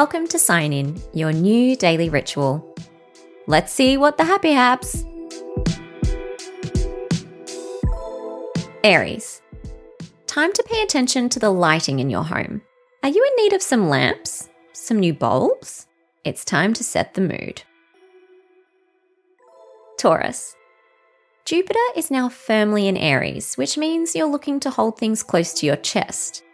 Welcome to Sign In, your new daily ritual. Let's see what the happy haps. Aries. Time to pay attention to the lighting in your home. Are you in need of some lamps? Some new bulbs? It's time to set the mood. Taurus. Jupiter is now firmly in Aries, which means you're looking to hold things close to your chest.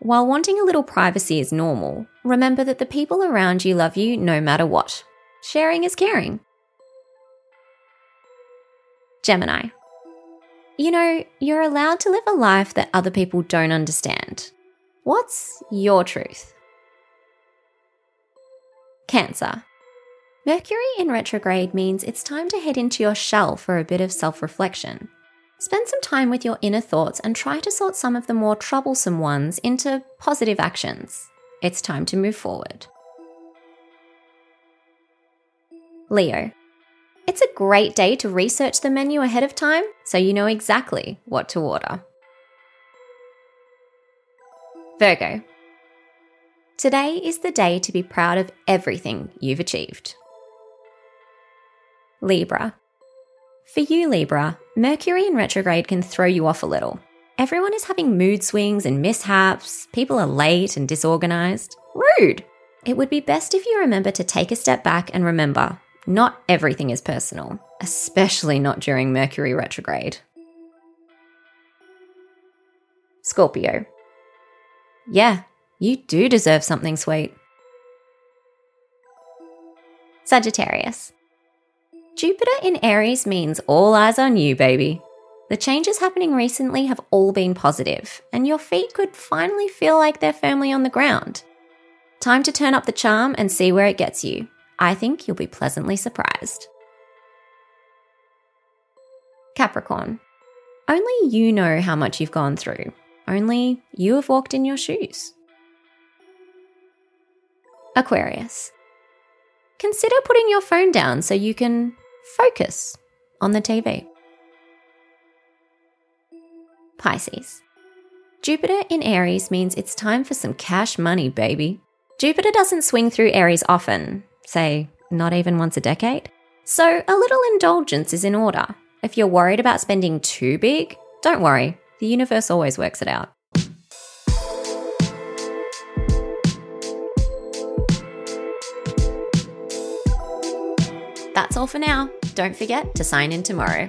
While wanting a little privacy is normal, remember that the people around you love you no matter what. Sharing is caring. Gemini. You know, you're allowed to live a life that other people don't understand. What's your truth? Cancer. Mercury in retrograde means it's time to head into your shell for a bit of self reflection. Spend some time with your inner thoughts and try to sort some of the more troublesome ones into positive actions. It's time to move forward. Leo. It's a great day to research the menu ahead of time so you know exactly what to order. Virgo. Today is the day to be proud of everything you've achieved. Libra. For you, Libra, Mercury in retrograde can throw you off a little. Everyone is having mood swings and mishaps, people are late and disorganized. Rude! It would be best if you remember to take a step back and remember not everything is personal, especially not during Mercury retrograde. Scorpio. Yeah, you do deserve something sweet. Sagittarius. Jupiter in Aries means all eyes on you, baby. The changes happening recently have all been positive, and your feet could finally feel like they're firmly on the ground. Time to turn up the charm and see where it gets you. I think you'll be pleasantly surprised. Capricorn. Only you know how much you've gone through. Only you have walked in your shoes. Aquarius. Consider putting your phone down so you can focus on the TV. Pisces. Jupiter in Aries means it's time for some cash money, baby. Jupiter doesn't swing through Aries often, say, not even once a decade. So a little indulgence is in order. If you're worried about spending too big, don't worry, the universe always works it out. That's all for now. Don't forget to sign in tomorrow.